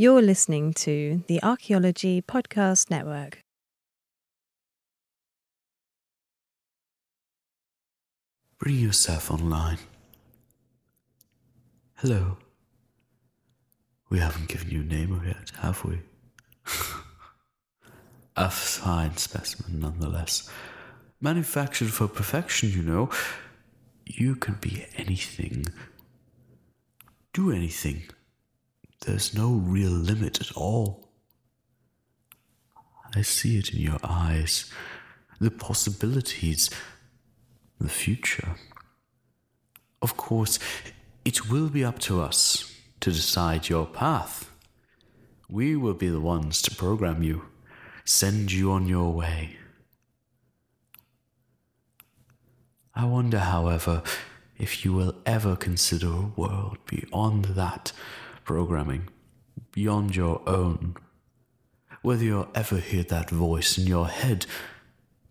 You're listening to the Archaeology Podcast Network. Bring yourself online. Hello. We haven't given you a name yet, have we? a fine specimen, nonetheless. Manufactured for perfection, you know. You can be anything. Do anything. There's no real limit at all. I see it in your eyes. The possibilities. The future. Of course, it will be up to us to decide your path. We will be the ones to program you, send you on your way. I wonder, however, if you will ever consider a world beyond that programming, beyond your own. Whether you'll ever hear that voice in your head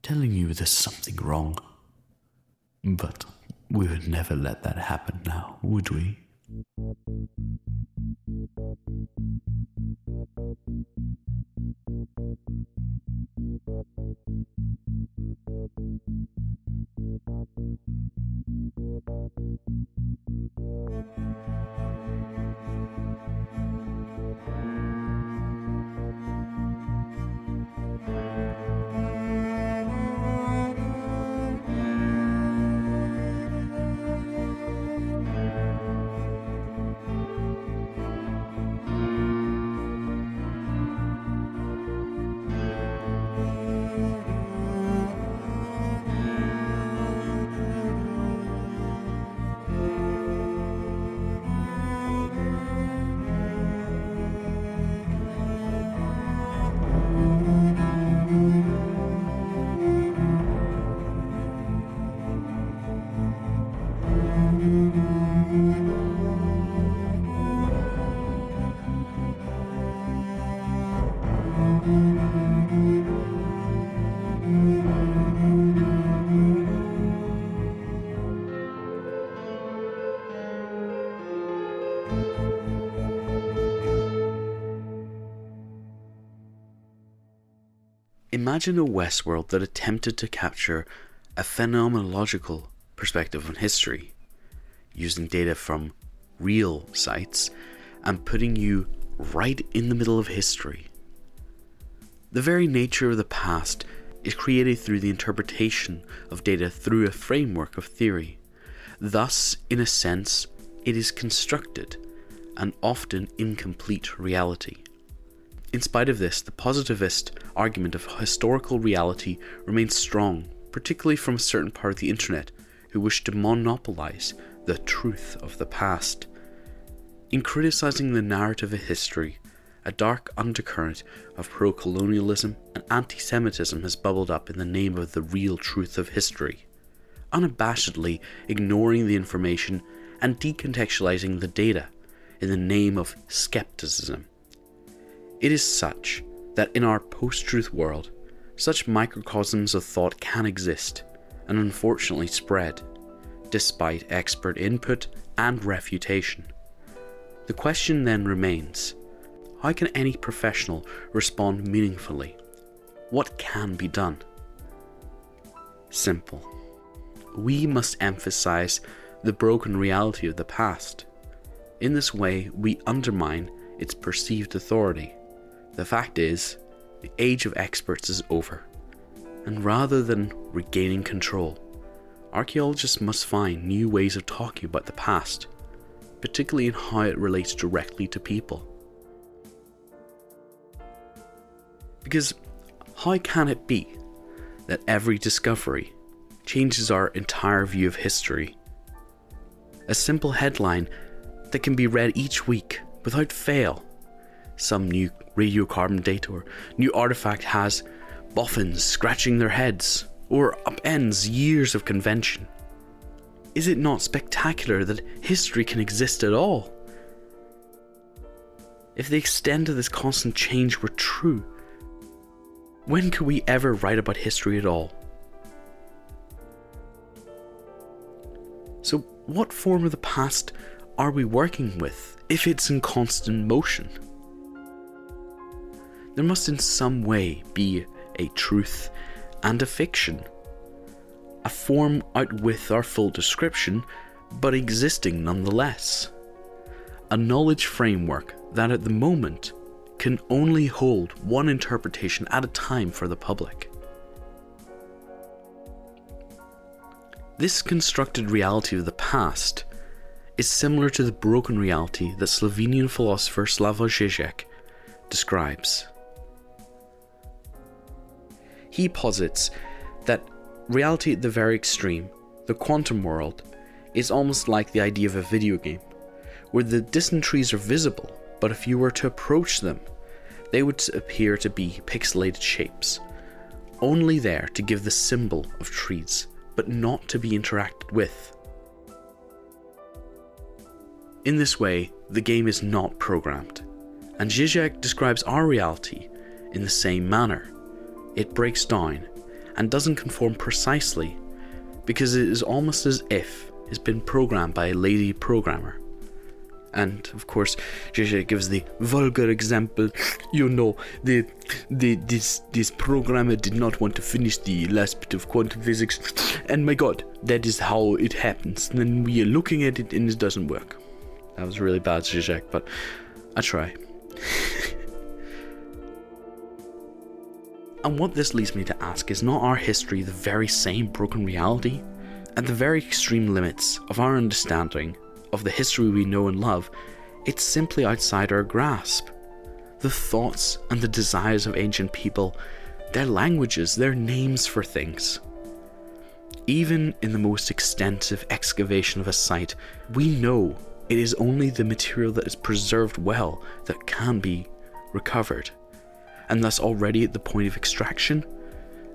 telling you there's something wrong. But we would never let that happen now, would we? Imagine a Westworld that attempted to capture a phenomenological perspective on history, using data from real sites and putting you right in the middle of history. The very nature of the past is created through the interpretation of data through a framework of theory. Thus, in a sense, it is constructed, an often incomplete reality. In spite of this, the positivist argument of historical reality remains strong, particularly from a certain part of the internet who wish to monopolize the truth of the past. In criticizing the narrative of history, a dark undercurrent of pro colonialism and anti Semitism has bubbled up in the name of the real truth of history, unabashedly ignoring the information and decontextualizing the data in the name of skepticism. It is such that in our post truth world, such microcosms of thought can exist and unfortunately spread, despite expert input and refutation. The question then remains how can any professional respond meaningfully? What can be done? Simple. We must emphasize the broken reality of the past. In this way, we undermine its perceived authority the fact is, the age of experts is over, and rather than regaining control, archaeologists must find new ways of talking about the past, particularly in how it relates directly to people. Because how can it be that every discovery changes our entire view of history? A simple headline that can be read each week without fail some new radiocarbon date or new artifact has boffins scratching their heads or upends years of convention. Is it not spectacular that history can exist at all? If the extent of this constant change were true, when could we ever write about history at all? So, what form of the past are we working with if it's in constant motion? there must in some way be a truth and a fiction. A form outwith our full description, but existing nonetheless. A knowledge framework that at the moment can only hold one interpretation at a time for the public. This constructed reality of the past is similar to the broken reality that Slovenian philosopher Slavoj Žižek describes. He posits that reality at the very extreme, the quantum world, is almost like the idea of a video game, where the distant trees are visible, but if you were to approach them, they would appear to be pixelated shapes, only there to give the symbol of trees, but not to be interacted with. In this way, the game is not programmed, and Zizek describes our reality in the same manner. It breaks down and doesn't conform precisely because it is almost as if it's been programmed by a lady programmer. And of course, Zizek gives the vulgar example. You know, the the this this programmer did not want to finish the last bit of quantum physics, and my God, that is how it happens. And then we are looking at it, and it doesn't work. That was really bad, Zizek, but I try. and what this leads me to ask is not our history the very same broken reality? At the very extreme limits of our understanding of the history we know and love, it's simply outside our grasp. The thoughts and the desires of ancient people, their languages, their names for things. Even in the most extensive excavation of a site, we know it is only the material that is preserved well that can be recovered, and thus already at the point of extraction,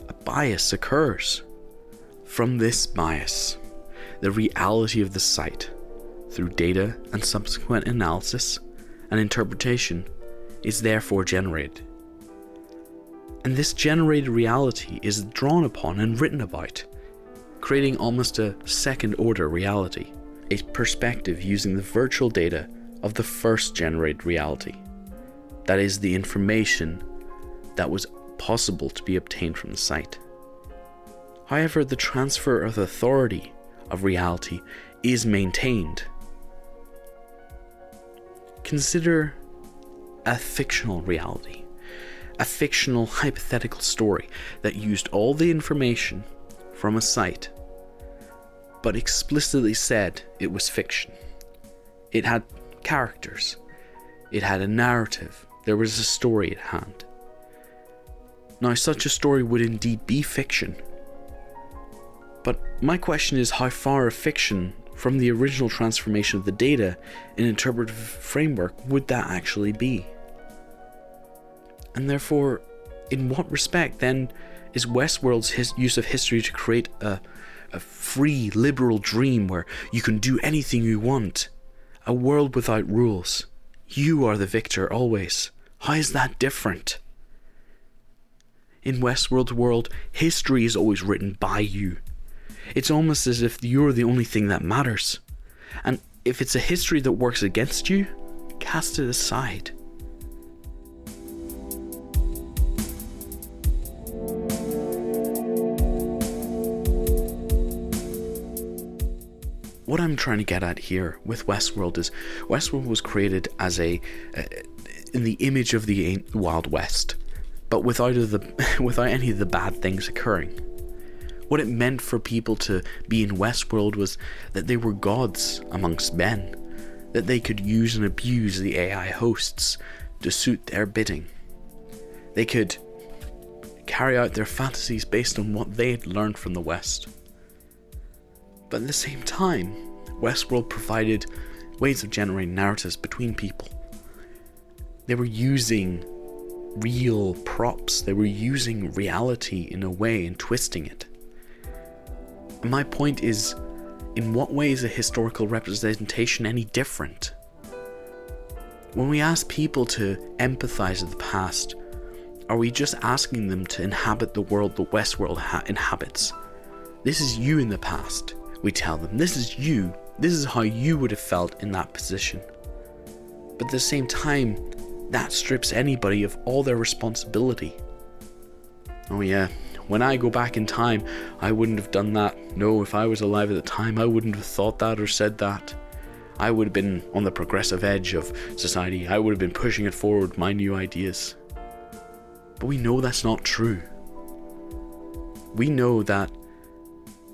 a bias occurs. From this bias, the reality of the site, through data and subsequent analysis and interpretation, is therefore generated. And this generated reality is drawn upon and written about, creating almost a second order reality a perspective using the virtual data of the first generated reality. That is, the information that was possible to be obtained from the site. However, the transfer of authority of reality is maintained. Consider a fictional reality, a fictional hypothetical story that used all the information from a site but explicitly said it was fiction. It had characters, it had a narrative, there was a story at hand. Now, such a story would indeed be fiction. But my question is how far a fiction from the original transformation of the data in interpretive framework would that actually be? And therefore, in what respect then is Westworld's his- use of history to create a a free, liberal dream where you can do anything you want. A world without rules. You are the victor always. How is that different? In Westworld's world, history is always written by you. It's almost as if you're the only thing that matters. And if it's a history that works against you, cast it aside. what I'm trying to get at here with Westworld is Westworld was created as a uh, in the image of the Wild West, but without the without any of the bad things occurring. What it meant for people to be in Westworld was that they were gods amongst men, that they could use and abuse the AI hosts to suit their bidding. They could carry out their fantasies based on what they had learned from the West. But at the same time, Westworld provided ways of generating narratives between people. They were using real props, they were using reality in a way and twisting it. My point is in what way is a historical representation any different? When we ask people to empathize with the past, are we just asking them to inhabit the world the Westworld ha- inhabits? This is you in the past. We tell them, this is you, this is how you would have felt in that position. But at the same time, that strips anybody of all their responsibility. Oh, yeah, when I go back in time, I wouldn't have done that. No, if I was alive at the time, I wouldn't have thought that or said that. I would have been on the progressive edge of society. I would have been pushing it forward, my new ideas. But we know that's not true. We know that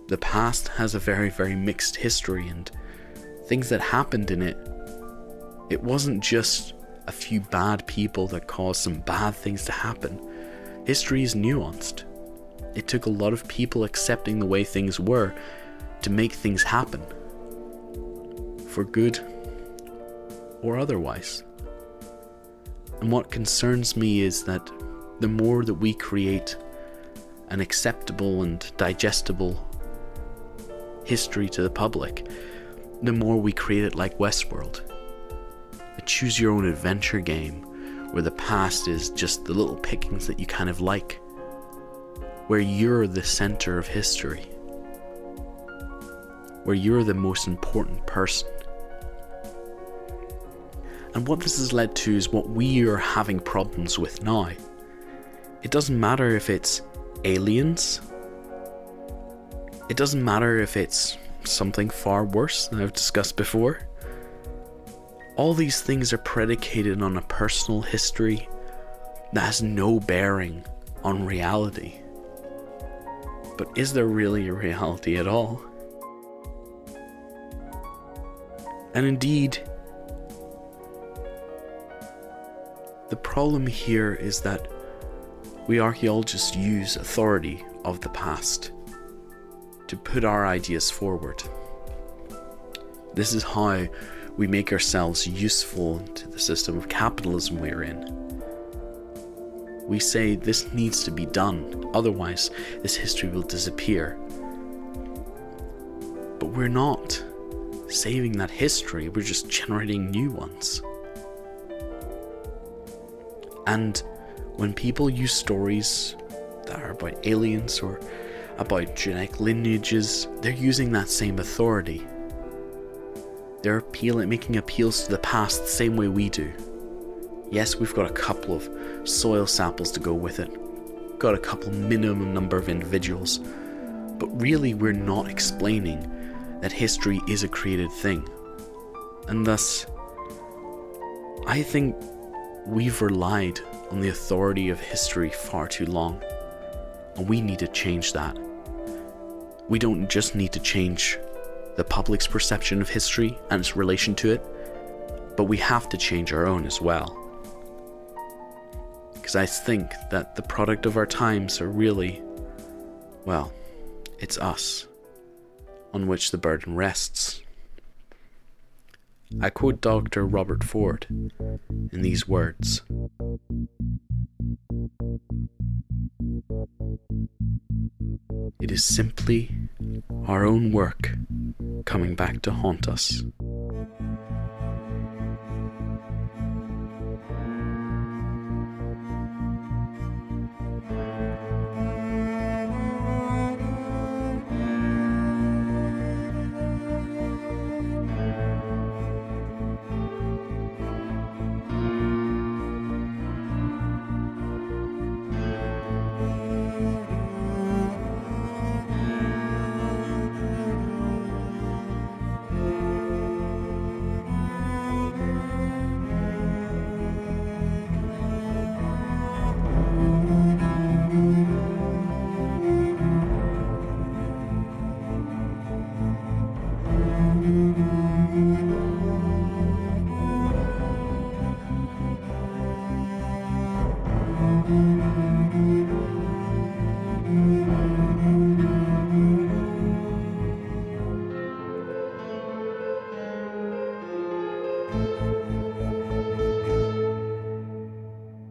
the past has a very, very mixed history and things that happened in it. It wasn't just a few bad people that caused some bad things to happen. History is nuanced. It took a lot of people accepting the way things were to make things happen. For good or otherwise. And what concerns me is that the more that we create an acceptable and digestible history to the public, the more we create it like Westworld. A choose your own adventure game where the past is just the little pickings that you kind of like where you're the center of history, where you're the most important person. And what this has led to is what we are having problems with now. It doesn't matter if it's aliens, it doesn't matter if it's something far worse than I've discussed before. All these things are predicated on a personal history that has no bearing on reality. But is there really a reality at all? And indeed, the problem here is that we archaeologists use authority of the past to put our ideas forward. This is how we make ourselves useful to the system of capitalism we're in we say this needs to be done, otherwise, this history will disappear. But we're not saving that history, we're just generating new ones. And when people use stories that are about aliens or about genetic lineages, they're using that same authority. They're appealing, making appeals to the past the same way we do. Yes, we've got a couple of soil samples to go with it, got a couple minimum number of individuals, but really we're not explaining that history is a created thing. And thus, I think we've relied on the authority of history far too long, and we need to change that. We don't just need to change the public's perception of history and its relation to it, but we have to change our own as well because I think that the product of our times are really, well, it's us on which the burden rests. I quote Dr. Robert Ford in these words It is simply our own work coming back to haunt us.